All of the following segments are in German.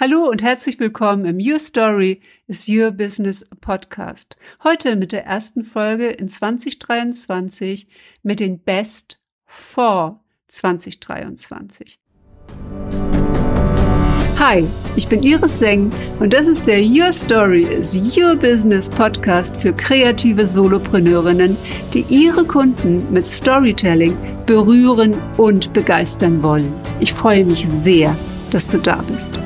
Hallo und herzlich willkommen im Your Story is Your Business Podcast. Heute mit der ersten Folge in 2023 mit den Best for 2023. Hi, ich bin Iris Seng und das ist der Your Story is Your Business Podcast für kreative Solopreneurinnen, die ihre Kunden mit Storytelling berühren und begeistern wollen. Ich freue mich sehr, dass du da bist.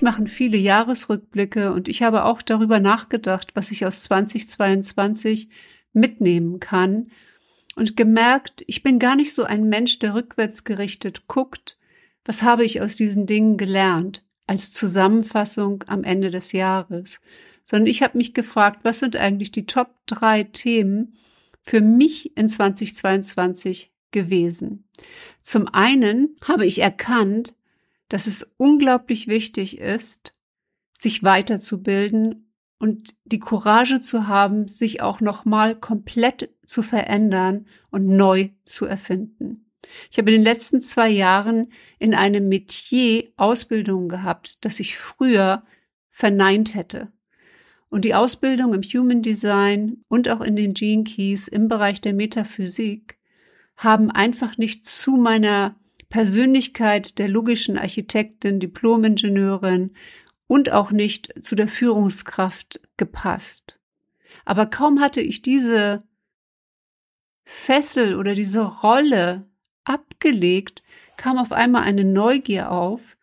Natürlich machen viele Jahresrückblicke und ich habe auch darüber nachgedacht, was ich aus 2022 mitnehmen kann und gemerkt, ich bin gar nicht so ein Mensch, der rückwärts gerichtet guckt, was habe ich aus diesen Dingen gelernt als Zusammenfassung am Ende des Jahres, sondern ich habe mich gefragt, was sind eigentlich die Top drei Themen für mich in 2022 gewesen. Zum einen habe ich erkannt, dass es unglaublich wichtig ist, sich weiterzubilden und die Courage zu haben, sich auch nochmal komplett zu verändern und neu zu erfinden. Ich habe in den letzten zwei Jahren in einem Metier Ausbildung gehabt, das ich früher verneint hätte. Und die Ausbildung im Human Design und auch in den Gene Keys im Bereich der Metaphysik haben einfach nicht zu meiner Persönlichkeit der logischen Architektin, Diplomingenieurin und auch nicht zu der Führungskraft gepasst. Aber kaum hatte ich diese Fessel oder diese Rolle abgelegt, kam auf einmal eine Neugier auf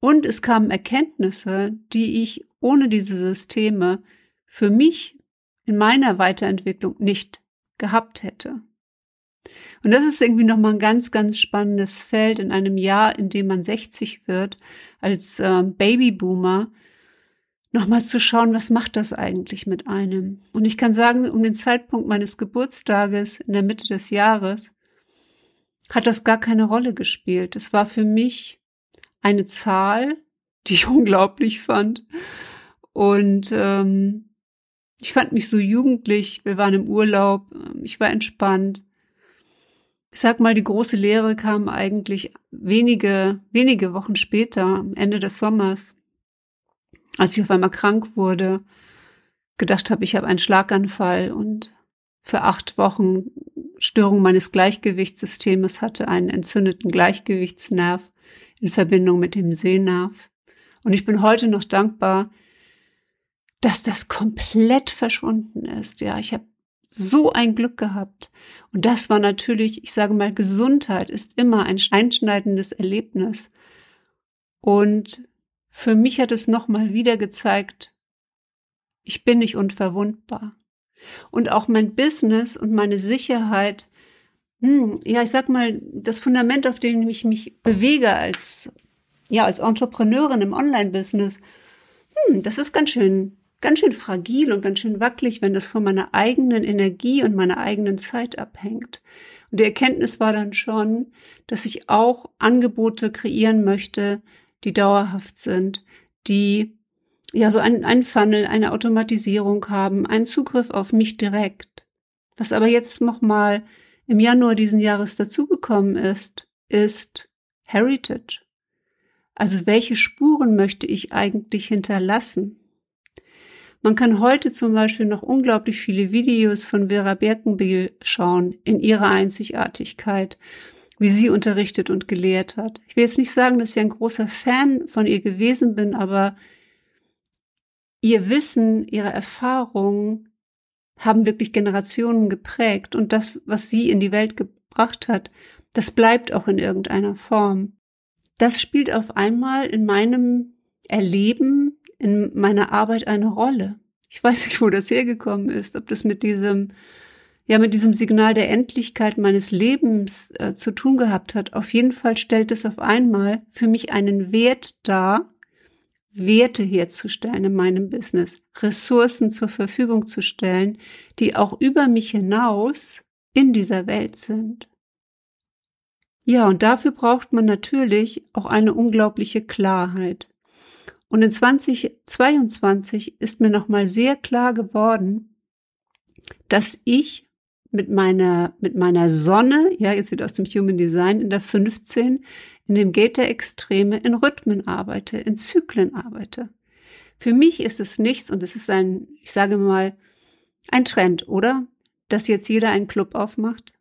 und es kamen Erkenntnisse, die ich ohne diese Systeme für mich in meiner Weiterentwicklung nicht gehabt hätte. Und das ist irgendwie nochmal ein ganz, ganz spannendes Feld in einem Jahr, in dem man 60 wird, als äh, Babyboomer, nochmal zu schauen, was macht das eigentlich mit einem? Und ich kann sagen, um den Zeitpunkt meines Geburtstages in der Mitte des Jahres hat das gar keine Rolle gespielt. Es war für mich eine Zahl, die ich unglaublich fand. Und ähm, ich fand mich so jugendlich. Wir waren im Urlaub. Ich war entspannt ich sag mal, die große Lehre kam eigentlich wenige, wenige Wochen später, am Ende des Sommers, als ich auf einmal krank wurde, gedacht habe, ich habe einen Schlaganfall und für acht Wochen Störung meines Gleichgewichtssystems hatte, einen entzündeten Gleichgewichtsnerv in Verbindung mit dem Sehnerv. Und ich bin heute noch dankbar, dass das komplett verschwunden ist. Ja, ich habe so ein Glück gehabt. Und das war natürlich, ich sage mal, Gesundheit ist immer ein einschneidendes Erlebnis. Und für mich hat es nochmal wieder gezeigt, ich bin nicht unverwundbar. Und auch mein Business und meine Sicherheit, hm, ja, ich sag mal, das Fundament, auf dem ich mich bewege als, ja, als Entrepreneurin im Online-Business, hm, das ist ganz schön ganz schön fragil und ganz schön wackelig, wenn das von meiner eigenen Energie und meiner eigenen Zeit abhängt. Und die Erkenntnis war dann schon, dass ich auch Angebote kreieren möchte, die dauerhaft sind, die ja so ein, ein Funnel, eine Automatisierung haben, einen Zugriff auf mich direkt. Was aber jetzt nochmal im Januar diesen Jahres dazugekommen ist, ist Heritage. Also welche Spuren möchte ich eigentlich hinterlassen? Man kann heute zum Beispiel noch unglaublich viele Videos von Vera Birkenbiel schauen in ihrer Einzigartigkeit, wie sie unterrichtet und gelehrt hat. Ich will jetzt nicht sagen, dass ich ein großer Fan von ihr gewesen bin, aber ihr Wissen, ihre Erfahrungen haben wirklich Generationen geprägt und das, was sie in die Welt gebracht hat, das bleibt auch in irgendeiner Form. Das spielt auf einmal in meinem Erleben in meiner Arbeit eine Rolle. Ich weiß nicht, wo das hergekommen ist, ob das mit diesem, ja, mit diesem Signal der Endlichkeit meines Lebens äh, zu tun gehabt hat. Auf jeden Fall stellt es auf einmal für mich einen Wert dar, Werte herzustellen in meinem Business, Ressourcen zur Verfügung zu stellen, die auch über mich hinaus in dieser Welt sind. Ja, und dafür braucht man natürlich auch eine unglaubliche Klarheit. Und in 2022 ist mir nochmal sehr klar geworden, dass ich mit meiner, mit meiner Sonne, ja, jetzt wieder aus dem Human Design in der 15, in dem Gate der Extreme, in Rhythmen arbeite, in Zyklen arbeite. Für mich ist es nichts und es ist ein, ich sage mal, ein Trend, oder? Dass jetzt jeder einen Club aufmacht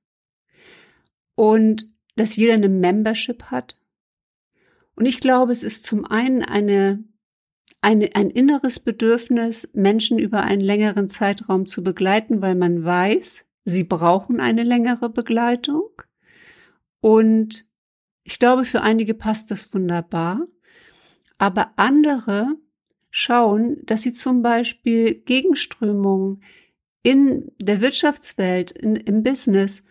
und dass jeder eine Membership hat. Und ich glaube, es ist zum einen eine, eine, ein inneres Bedürfnis, Menschen über einen längeren Zeitraum zu begleiten, weil man weiß, sie brauchen eine längere Begleitung. Und ich glaube, für einige passt das wunderbar. Aber andere schauen, dass sie zum Beispiel Gegenströmungen in der Wirtschaftswelt, in, im Business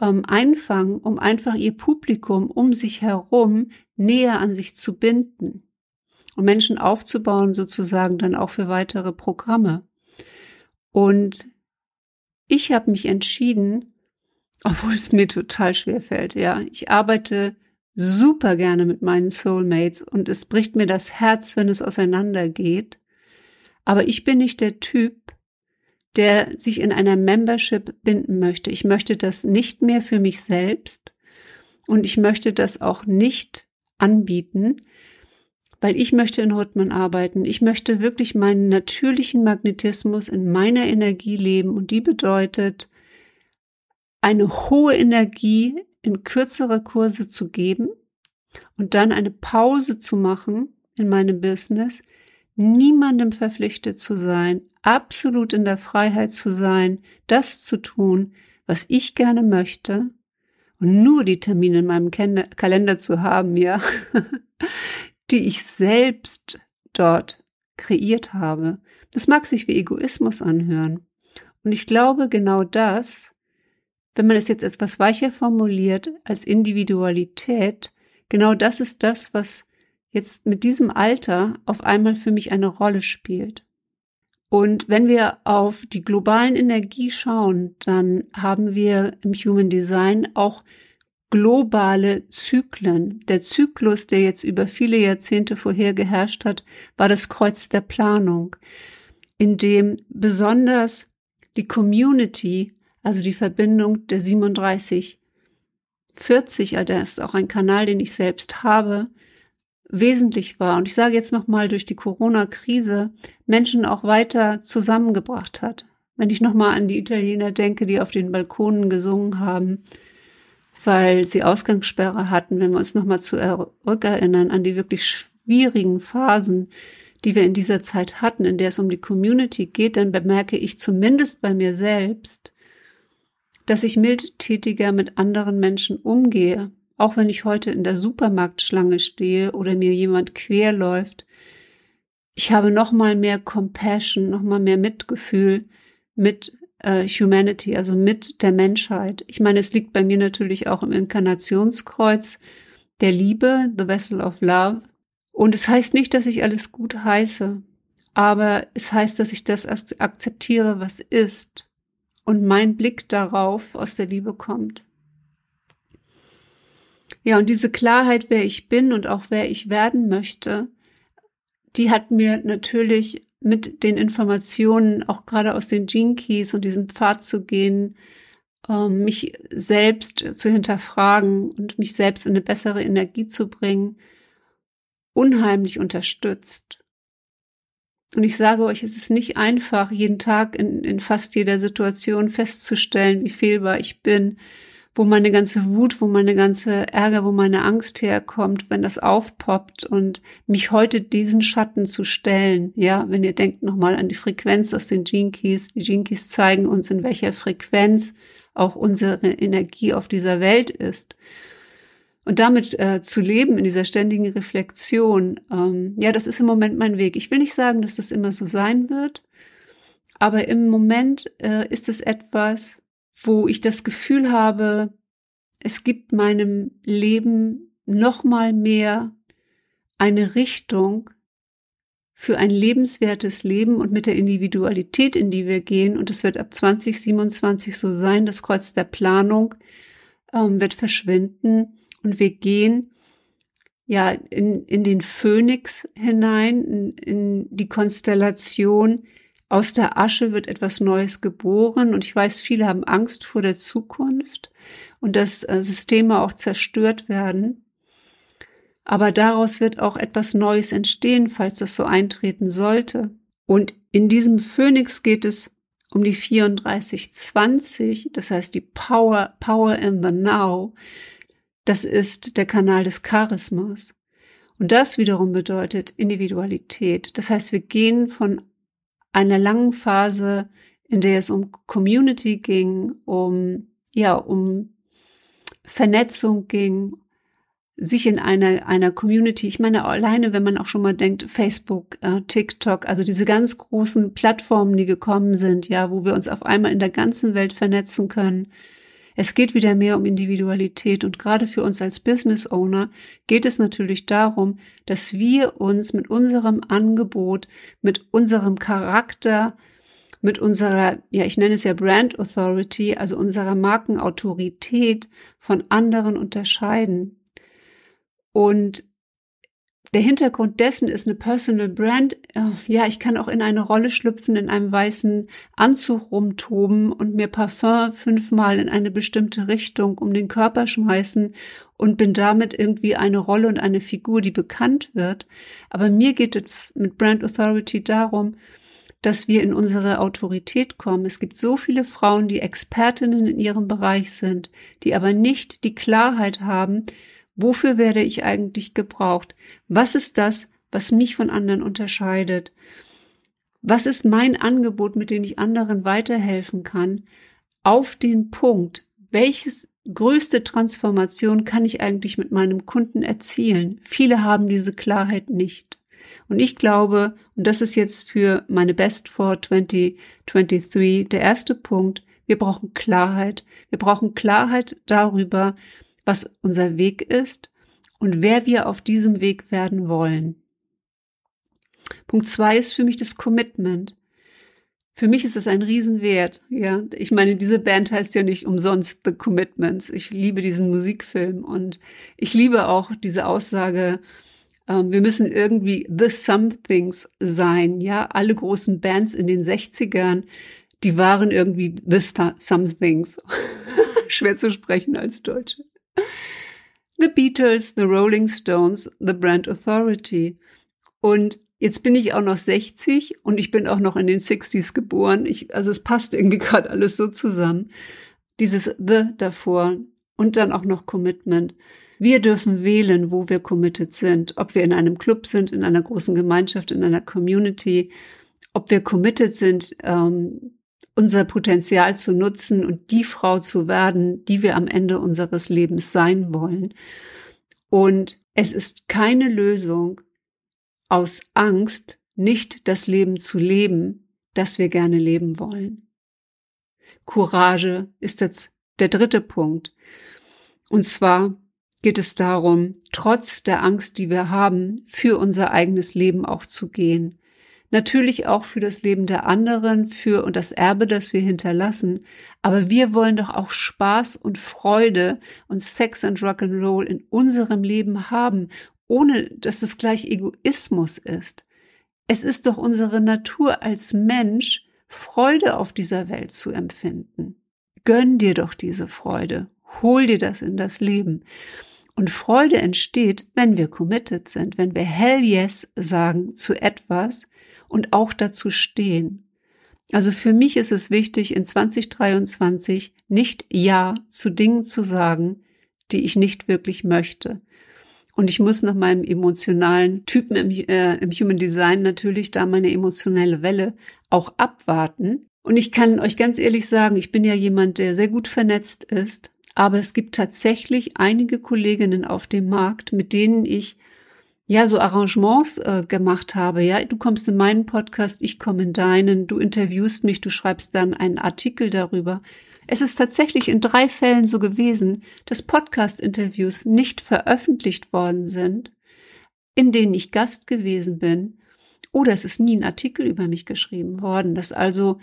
ähm, einfangen, um einfach ihr Publikum um sich herum näher an sich zu binden und Menschen aufzubauen, sozusagen dann auch für weitere Programme. Und ich habe mich entschieden, obwohl es mir total schwer fällt, ja, ich arbeite super gerne mit meinen Soulmates und es bricht mir das Herz, wenn es auseinandergeht. Aber ich bin nicht der Typ, der sich in einer Membership binden möchte. Ich möchte das nicht mehr für mich selbst und ich möchte das auch nicht anbieten, weil ich möchte in Rhythmen arbeiten. Ich möchte wirklich meinen natürlichen Magnetismus in meiner Energie leben und die bedeutet, eine hohe Energie in kürzere Kurse zu geben und dann eine Pause zu machen in meinem Business, niemandem verpflichtet zu sein, absolut in der Freiheit zu sein, das zu tun, was ich gerne möchte und nur die Termine in meinem Kalender zu haben, ja, die ich selbst dort kreiert habe. Das mag sich wie Egoismus anhören. Und ich glaube, genau das, wenn man es jetzt etwas weicher formuliert als Individualität, genau das ist das, was jetzt mit diesem Alter auf einmal für mich eine Rolle spielt. Und wenn wir auf die globalen Energie schauen, dann haben wir im Human Design auch globale Zyklen. Der Zyklus, der jetzt über viele Jahrzehnte vorher geherrscht hat, war das Kreuz der Planung, in dem besonders die Community, also die Verbindung der 37, 40, also das ist auch ein Kanal, den ich selbst habe, wesentlich war. Und ich sage jetzt nochmal durch die Corona-Krise Menschen auch weiter zusammengebracht hat. Wenn ich nochmal an die Italiener denke, die auf den Balkonen gesungen haben, weil sie Ausgangssperre hatten, wenn wir uns nochmal zurückerinnern an die wirklich schwierigen Phasen, die wir in dieser Zeit hatten, in der es um die Community geht, dann bemerke ich zumindest bei mir selbst, dass ich mildtätiger mit anderen Menschen umgehe, auch wenn ich heute in der Supermarktschlange stehe oder mir jemand quer läuft, ich habe noch mal mehr Compassion, noch mal mehr Mitgefühl mit äh, Humanity, also mit der Menschheit. Ich meine, es liegt bei mir natürlich auch im Inkarnationskreuz der Liebe, the vessel of love. Und es heißt nicht, dass ich alles gut heiße, aber es heißt, dass ich das akzeptiere, was ist und mein Blick darauf aus der Liebe kommt. Ja, und diese Klarheit, wer ich bin und auch wer ich werden möchte, die hat mir natürlich mit den Informationen, auch gerade aus den Gene Keys und diesen Pfad zu gehen, ähm, mich selbst zu hinterfragen und mich selbst in eine bessere Energie zu bringen, unheimlich unterstützt. Und ich sage euch, es ist nicht einfach, jeden Tag in, in fast jeder Situation festzustellen, wie fehlbar ich bin, wo meine ganze Wut, wo meine ganze Ärger, wo meine Angst herkommt, wenn das aufpoppt und mich heute diesen Schatten zu stellen. Ja, wenn ihr denkt nochmal an die Frequenz aus den Gene Keys. Die Gene Keys zeigen uns, in welcher Frequenz auch unsere Energie auf dieser Welt ist. Und damit äh, zu leben in dieser ständigen Reflexion, ähm, ja, das ist im Moment mein Weg. Ich will nicht sagen, dass das immer so sein wird, aber im Moment äh, ist es etwas, wo ich das Gefühl habe, es gibt meinem Leben noch mal mehr eine Richtung für ein lebenswertes Leben und mit der Individualität, in die wir gehen. Und es wird ab 2027 so sein, das Kreuz der Planung ähm, wird verschwinden und wir gehen ja in, in den Phönix hinein, in, in die Konstellation Aus der Asche wird etwas Neues geboren und ich weiß, viele haben Angst vor der Zukunft und dass äh, Systeme auch zerstört werden. Aber daraus wird auch etwas Neues entstehen, falls das so eintreten sollte. Und in diesem Phönix geht es um die 3420, das heißt die Power, Power in the Now. Das ist der Kanal des Charismas. Und das wiederum bedeutet Individualität. Das heißt, wir gehen von einer langen Phase, in der es um Community ging, um, ja, um Vernetzung ging, sich in einer, einer Community, ich meine alleine, wenn man auch schon mal denkt, Facebook, äh, TikTok, also diese ganz großen Plattformen, die gekommen sind, ja, wo wir uns auf einmal in der ganzen Welt vernetzen können. Es geht wieder mehr um Individualität und gerade für uns als Business Owner geht es natürlich darum, dass wir uns mit unserem Angebot, mit unserem Charakter, mit unserer, ja, ich nenne es ja Brand Authority, also unserer Markenautorität von anderen unterscheiden. Und der Hintergrund dessen ist eine Personal Brand. Äh, ja, ich kann auch in eine Rolle schlüpfen, in einem weißen Anzug rumtoben und mir Parfum fünfmal in eine bestimmte Richtung um den Körper schmeißen und bin damit irgendwie eine Rolle und eine Figur, die bekannt wird. Aber mir geht es mit Brand Authority darum, dass wir in unsere Autorität kommen. Es gibt so viele Frauen, die Expertinnen in ihrem Bereich sind, die aber nicht die Klarheit haben, Wofür werde ich eigentlich gebraucht? Was ist das, was mich von anderen unterscheidet? Was ist mein Angebot, mit dem ich anderen weiterhelfen kann? Auf den Punkt, welches größte Transformation kann ich eigentlich mit meinem Kunden erzielen? Viele haben diese Klarheit nicht. Und ich glaube, und das ist jetzt für meine Best for 2023 der erste Punkt, wir brauchen Klarheit. Wir brauchen Klarheit darüber, was unser Weg ist und wer wir auf diesem Weg werden wollen. Punkt zwei ist für mich das Commitment. Für mich ist es ein Riesenwert, ja. Ich meine, diese Band heißt ja nicht umsonst The Commitments. Ich liebe diesen Musikfilm und ich liebe auch diese Aussage, ähm, wir müssen irgendwie The Somethings sein, ja. Alle großen Bands in den 60ern, die waren irgendwie The Somethings. Schwer zu sprechen als Deutsche. The Beatles, The Rolling Stones, The Brand Authority. Und jetzt bin ich auch noch 60 und ich bin auch noch in den 60s geboren. Ich, also es passt irgendwie gerade alles so zusammen. Dieses The davor und dann auch noch Commitment. Wir dürfen wählen, wo wir committed sind. Ob wir in einem Club sind, in einer großen Gemeinschaft, in einer Community. Ob wir committed sind, ähm, unser Potenzial zu nutzen und die Frau zu werden, die wir am Ende unseres Lebens sein wollen. Und es ist keine Lösung aus Angst, nicht das Leben zu leben, das wir gerne leben wollen. Courage ist jetzt der dritte Punkt. Und zwar geht es darum, trotz der Angst, die wir haben, für unser eigenes Leben auch zu gehen natürlich auch für das Leben der anderen, für und das Erbe, das wir hinterlassen. Aber wir wollen doch auch Spaß und Freude und Sex und Rock'n'Roll in unserem Leben haben, ohne dass es gleich Egoismus ist. Es ist doch unsere Natur als Mensch, Freude auf dieser Welt zu empfinden. Gönn dir doch diese Freude. Hol dir das in das Leben. Und Freude entsteht, wenn wir committed sind, wenn wir Hell Yes sagen zu etwas, und auch dazu stehen. Also für mich ist es wichtig, in 2023 nicht Ja zu Dingen zu sagen, die ich nicht wirklich möchte. Und ich muss nach meinem emotionalen Typen im, äh, im Human Design natürlich da meine emotionelle Welle auch abwarten. Und ich kann euch ganz ehrlich sagen, ich bin ja jemand, der sehr gut vernetzt ist, aber es gibt tatsächlich einige Kolleginnen auf dem Markt, mit denen ich ja so Arrangements äh, gemacht habe. Ja, du kommst in meinen Podcast, ich komme in deinen, du interviewst mich, du schreibst dann einen Artikel darüber. Es ist tatsächlich in drei Fällen so gewesen, dass Podcast-Interviews nicht veröffentlicht worden sind, in denen ich Gast gewesen bin, oder es ist nie ein Artikel über mich geschrieben worden, dass also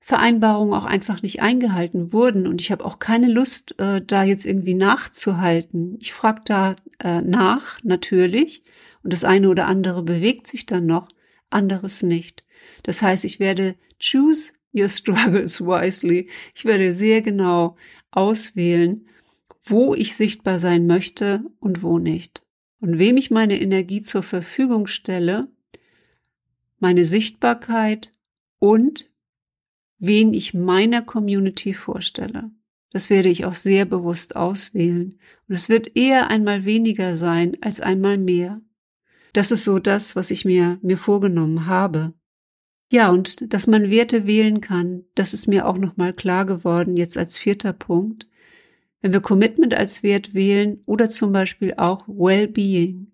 Vereinbarungen auch einfach nicht eingehalten wurden und ich habe auch keine Lust, äh, da jetzt irgendwie nachzuhalten. Ich frage da äh, nach, natürlich, und das eine oder andere bewegt sich dann noch, anderes nicht. Das heißt, ich werde Choose your struggles wisely. Ich werde sehr genau auswählen, wo ich sichtbar sein möchte und wo nicht. Und wem ich meine Energie zur Verfügung stelle, meine Sichtbarkeit und wen ich meiner Community vorstelle. Das werde ich auch sehr bewusst auswählen. Und es wird eher einmal weniger sein als einmal mehr. Das ist so das, was ich mir, mir vorgenommen habe. Ja, und dass man Werte wählen kann, das ist mir auch nochmal klar geworden, jetzt als vierter Punkt. Wenn wir Commitment als Wert wählen oder zum Beispiel auch Well-Being.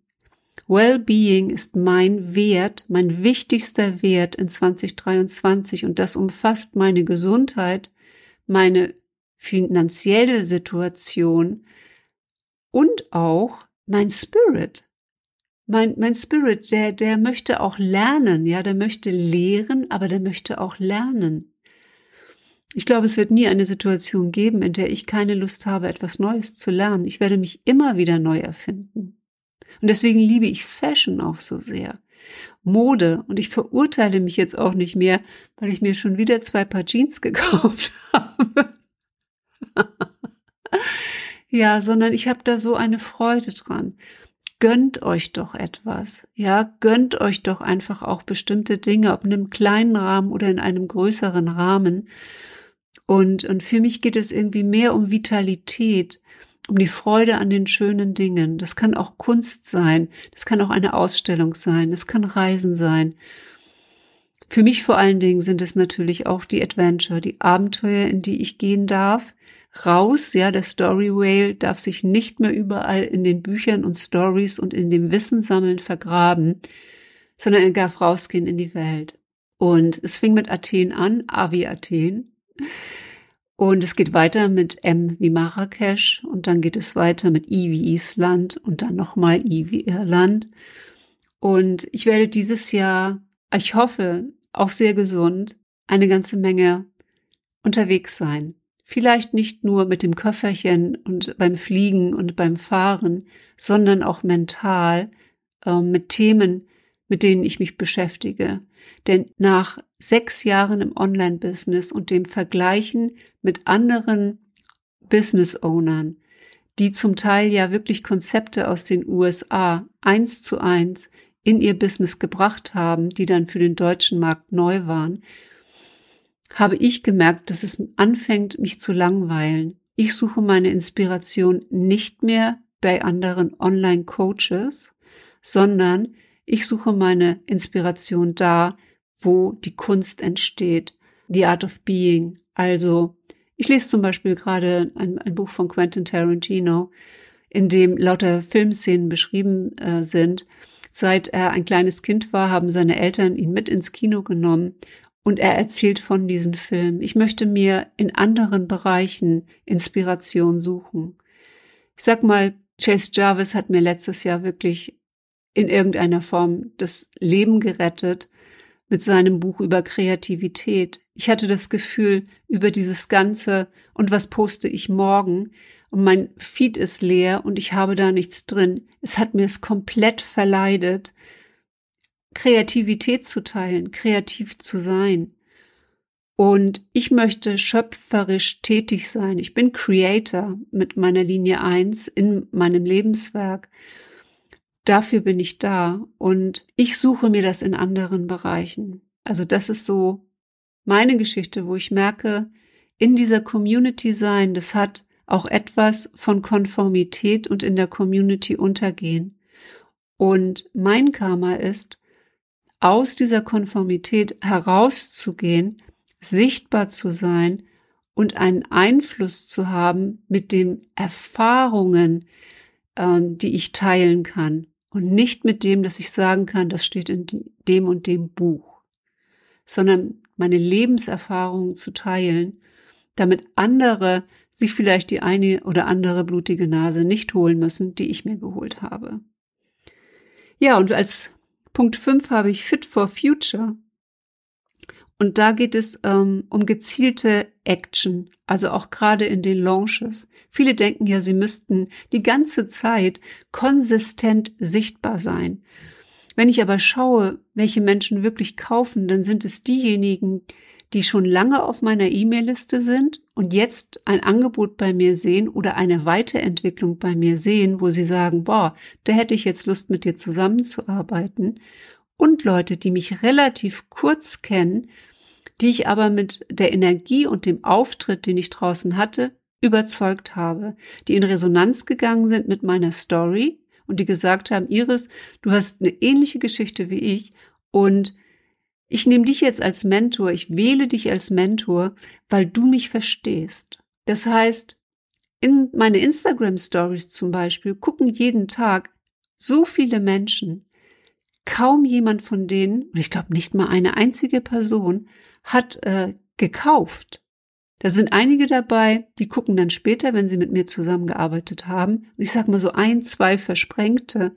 Well-Being ist mein Wert, mein wichtigster Wert in 2023 und das umfasst meine Gesundheit, meine finanzielle Situation und auch mein Spirit. Mein, mein Spirit, der, der möchte auch lernen, ja, der möchte lehren, aber der möchte auch lernen. Ich glaube, es wird nie eine Situation geben, in der ich keine Lust habe, etwas Neues zu lernen. Ich werde mich immer wieder neu erfinden. Und deswegen liebe ich Fashion auch so sehr. Mode. Und ich verurteile mich jetzt auch nicht mehr, weil ich mir schon wieder zwei Paar Jeans gekauft habe. ja, sondern ich habe da so eine Freude dran. Gönnt euch doch etwas. Ja, gönnt euch doch einfach auch bestimmte Dinge, ob in einem kleinen Rahmen oder in einem größeren Rahmen. Und, und für mich geht es irgendwie mehr um Vitalität, um die Freude an den schönen Dingen. Das kann auch Kunst sein, das kann auch eine Ausstellung sein, das kann Reisen sein. Für mich vor allen Dingen sind es natürlich auch die Adventure, die Abenteuer, in die ich gehen darf. Raus, ja, der Story Whale darf sich nicht mehr überall in den Büchern und Stories und in dem Wissen sammeln vergraben, sondern er darf rausgehen in die Welt. Und es fing mit Athen an, A wie Athen. Und es geht weiter mit M wie Marrakesch und dann geht es weiter mit I wie Island und dann nochmal I wie Irland. Und ich werde dieses Jahr, ich hoffe, auch sehr gesund, eine ganze Menge unterwegs sein. Vielleicht nicht nur mit dem Köfferchen und beim Fliegen und beim Fahren, sondern auch mental äh, mit Themen, mit denen ich mich beschäftige. Denn nach sechs Jahren im Online-Business und dem Vergleichen mit anderen Business-Ownern, die zum Teil ja wirklich Konzepte aus den USA eins zu eins in ihr Business gebracht haben, die dann für den deutschen Markt neu waren, habe ich gemerkt, dass es anfängt, mich zu langweilen. Ich suche meine Inspiration nicht mehr bei anderen Online-Coaches, sondern ich suche meine Inspiration da, wo die Kunst entsteht, The Art of Being. Also, ich lese zum Beispiel gerade ein, ein Buch von Quentin Tarantino, in dem lauter Filmszenen beschrieben äh, sind. Seit er ein kleines Kind war, haben seine Eltern ihn mit ins Kino genommen und er erzählt von diesen Filmen. Ich möchte mir in anderen Bereichen Inspiration suchen. Ich sag mal, Chase Jarvis hat mir letztes Jahr wirklich in irgendeiner Form das Leben gerettet mit seinem Buch über Kreativität. Ich hatte das Gefühl, über dieses Ganze und was poste ich morgen und mein Feed ist leer und ich habe da nichts drin. Es hat mir es komplett verleidet, Kreativität zu teilen, kreativ zu sein. Und ich möchte schöpferisch tätig sein. Ich bin Creator mit meiner Linie eins in meinem Lebenswerk. Dafür bin ich da und ich suche mir das in anderen Bereichen. Also das ist so meine Geschichte, wo ich merke, in dieser Community sein, das hat auch etwas von Konformität und in der Community untergehen. Und mein Karma ist, aus dieser Konformität herauszugehen, sichtbar zu sein und einen Einfluss zu haben mit den Erfahrungen, ähm, die ich teilen kann und nicht mit dem, dass ich sagen kann, das steht in dem und dem Buch, sondern meine Lebenserfahrungen zu teilen, damit andere sich vielleicht die eine oder andere blutige Nase nicht holen müssen, die ich mir geholt habe. Ja, und als Punkt 5 habe ich Fit for Future. Und da geht es ähm, um gezielte Action, also auch gerade in den Launches. Viele denken ja, sie müssten die ganze Zeit konsistent sichtbar sein. Wenn ich aber schaue, welche Menschen wirklich kaufen, dann sind es diejenigen, die schon lange auf meiner E-Mail-Liste sind und jetzt ein Angebot bei mir sehen oder eine Weiterentwicklung bei mir sehen, wo sie sagen, boah, da hätte ich jetzt Lust mit dir zusammenzuarbeiten. Und Leute, die mich relativ kurz kennen, die ich aber mit der Energie und dem Auftritt, den ich draußen hatte, überzeugt habe, die in Resonanz gegangen sind mit meiner Story und die gesagt haben, Iris, du hast eine ähnliche Geschichte wie ich und ich nehme dich jetzt als Mentor, ich wähle dich als Mentor, weil du mich verstehst. Das heißt, in meine Instagram Stories zum Beispiel gucken jeden Tag so viele Menschen. Kaum jemand von denen, und ich glaube nicht mal eine einzige Person, hat äh, gekauft. Da sind einige dabei, die gucken dann später, wenn sie mit mir zusammengearbeitet haben. Und ich sage mal so ein, zwei Versprengte.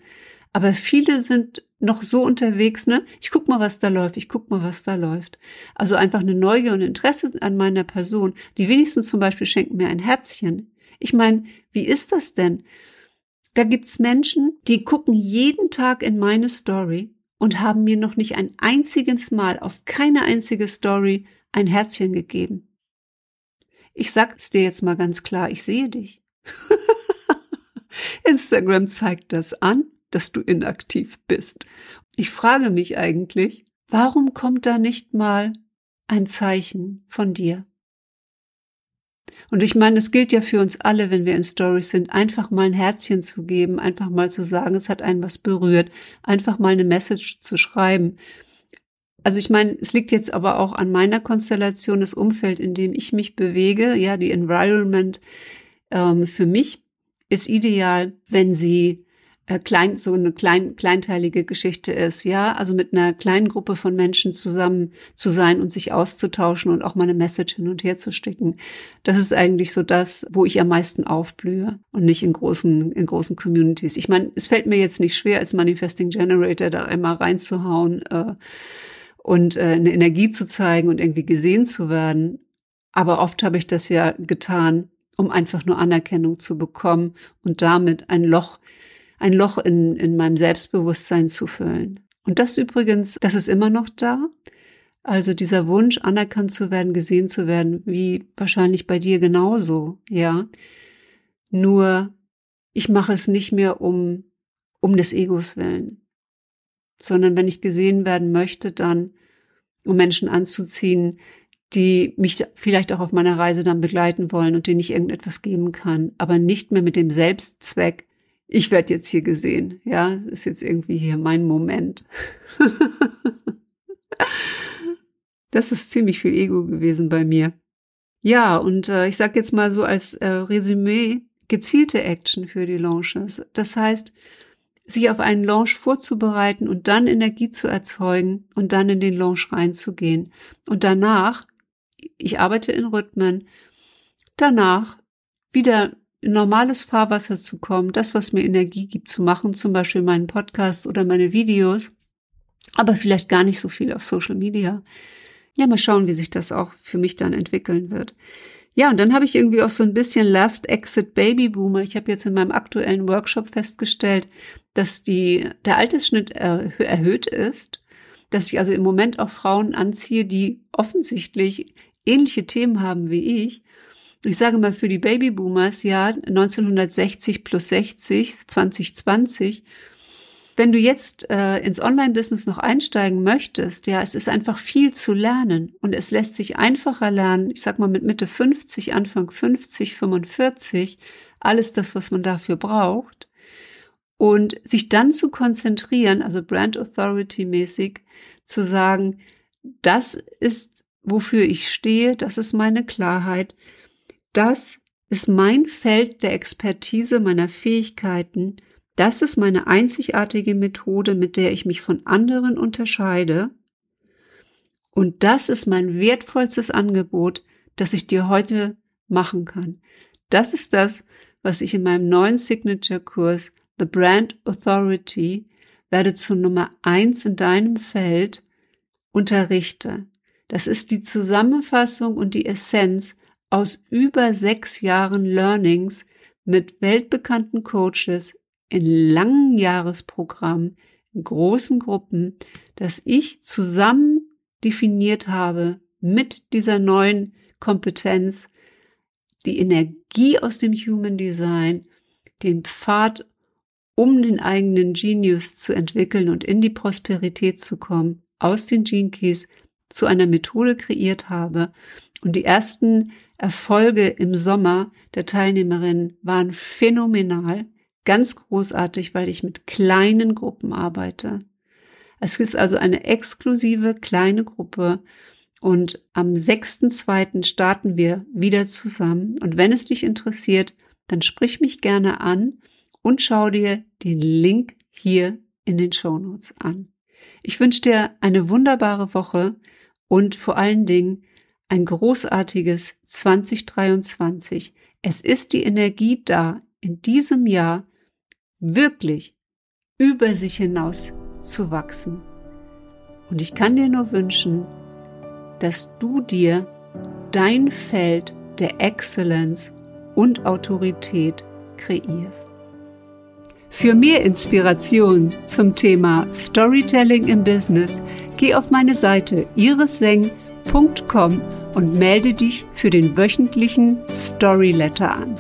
Aber viele sind noch so unterwegs, ne? Ich guck mal, was da läuft, ich guck mal, was da läuft. Also einfach eine Neugier und Interesse an meiner Person. Die wenigstens zum Beispiel schenken mir ein Herzchen. Ich meine, wie ist das denn? Da gibt's Menschen, die gucken jeden Tag in meine Story und haben mir noch nicht ein einziges Mal auf keine einzige Story ein Herzchen gegeben. Ich sag's dir jetzt mal ganz klar, ich sehe dich. Instagram zeigt das an dass du inaktiv bist. Ich frage mich eigentlich, warum kommt da nicht mal ein Zeichen von dir? Und ich meine, es gilt ja für uns alle, wenn wir in Stories sind, einfach mal ein Herzchen zu geben, einfach mal zu sagen, es hat einen was berührt, einfach mal eine Message zu schreiben. Also ich meine, es liegt jetzt aber auch an meiner Konstellation, das Umfeld, in dem ich mich bewege, ja, die Environment ähm, für mich ist ideal, wenn sie äh, klein, so eine klein, kleinteilige Geschichte ist, ja, also mit einer kleinen Gruppe von Menschen zusammen zu sein und sich auszutauschen und auch mal eine Message hin und her zu stecken. Das ist eigentlich so das, wo ich am meisten aufblühe und nicht in großen, in großen Communities. Ich meine, es fällt mir jetzt nicht schwer, als Manifesting Generator da einmal reinzuhauen äh, und äh, eine Energie zu zeigen und irgendwie gesehen zu werden. Aber oft habe ich das ja getan, um einfach nur Anerkennung zu bekommen und damit ein Loch ein Loch in, in meinem Selbstbewusstsein zu füllen. Und das übrigens, das ist immer noch da. Also dieser Wunsch, anerkannt zu werden, gesehen zu werden, wie wahrscheinlich bei dir genauso, ja. Nur ich mache es nicht mehr um, um des Egos willen, sondern wenn ich gesehen werden möchte, dann um Menschen anzuziehen, die mich vielleicht auch auf meiner Reise dann begleiten wollen und denen ich irgendetwas geben kann, aber nicht mehr mit dem Selbstzweck, ich werde jetzt hier gesehen. Ja, ist jetzt irgendwie hier mein Moment. das ist ziemlich viel Ego gewesen bei mir. Ja, und äh, ich sage jetzt mal so als äh, Resümee, gezielte Action für die Launches. Das heißt, sich auf einen Launch vorzubereiten und dann Energie zu erzeugen und dann in den Launch reinzugehen. Und danach, ich arbeite in Rhythmen, danach wieder in normales Fahrwasser zu kommen, das, was mir Energie gibt, zu machen, zum Beispiel meinen Podcast oder meine Videos, aber vielleicht gar nicht so viel auf Social Media. Ja, mal schauen, wie sich das auch für mich dann entwickeln wird. Ja, und dann habe ich irgendwie auch so ein bisschen Last Exit Baby Boomer. Ich habe jetzt in meinem aktuellen Workshop festgestellt, dass die, der Altersschnitt erhö erhöht ist, dass ich also im Moment auch Frauen anziehe, die offensichtlich ähnliche Themen haben wie ich ich sage mal für die Babyboomers, ja, 1960 plus 60, 2020, wenn du jetzt äh, ins Online-Business noch einsteigen möchtest, ja, es ist einfach viel zu lernen und es lässt sich einfacher lernen. Ich sag mal mit Mitte 50, Anfang 50, 45, alles das, was man dafür braucht. Und sich dann zu konzentrieren, also Brand Authority mäßig, zu sagen, das ist, wofür ich stehe, das ist meine Klarheit, das ist mein Feld der Expertise meiner Fähigkeiten. Das ist meine einzigartige Methode, mit der ich mich von anderen unterscheide. Und das ist mein wertvollstes Angebot, das ich dir heute machen kann. Das ist das, was ich in meinem neuen Signature-Kurs The Brand Authority werde zu Nummer eins in deinem Feld unterrichte. Das ist die Zusammenfassung und die Essenz aus über sechs Jahren Learnings mit weltbekannten Coaches in langen Jahresprogrammen, in großen Gruppen, dass ich zusammen definiert habe mit dieser neuen Kompetenz die Energie aus dem Human Design, den Pfad, um den eigenen Genius zu entwickeln und in die Prosperität zu kommen, aus den Gene Keys zu einer Methode kreiert habe. Und die ersten Erfolge im Sommer der Teilnehmerinnen waren phänomenal, ganz großartig, weil ich mit kleinen Gruppen arbeite. Es ist also eine exklusive kleine Gruppe und am 6.2. starten wir wieder zusammen. Und wenn es dich interessiert, dann sprich mich gerne an und schau dir den Link hier in den Show Notes an. Ich wünsche dir eine wunderbare Woche und vor allen Dingen ein großartiges 2023. Es ist die Energie da, in diesem Jahr wirklich über sich hinaus zu wachsen. Und ich kann dir nur wünschen, dass du dir dein Feld der Exzellenz und Autorität kreierst. Für mehr Inspiration zum Thema Storytelling im Business, geh auf meine Seite irisseng.com und melde dich für den wöchentlichen Storyletter an.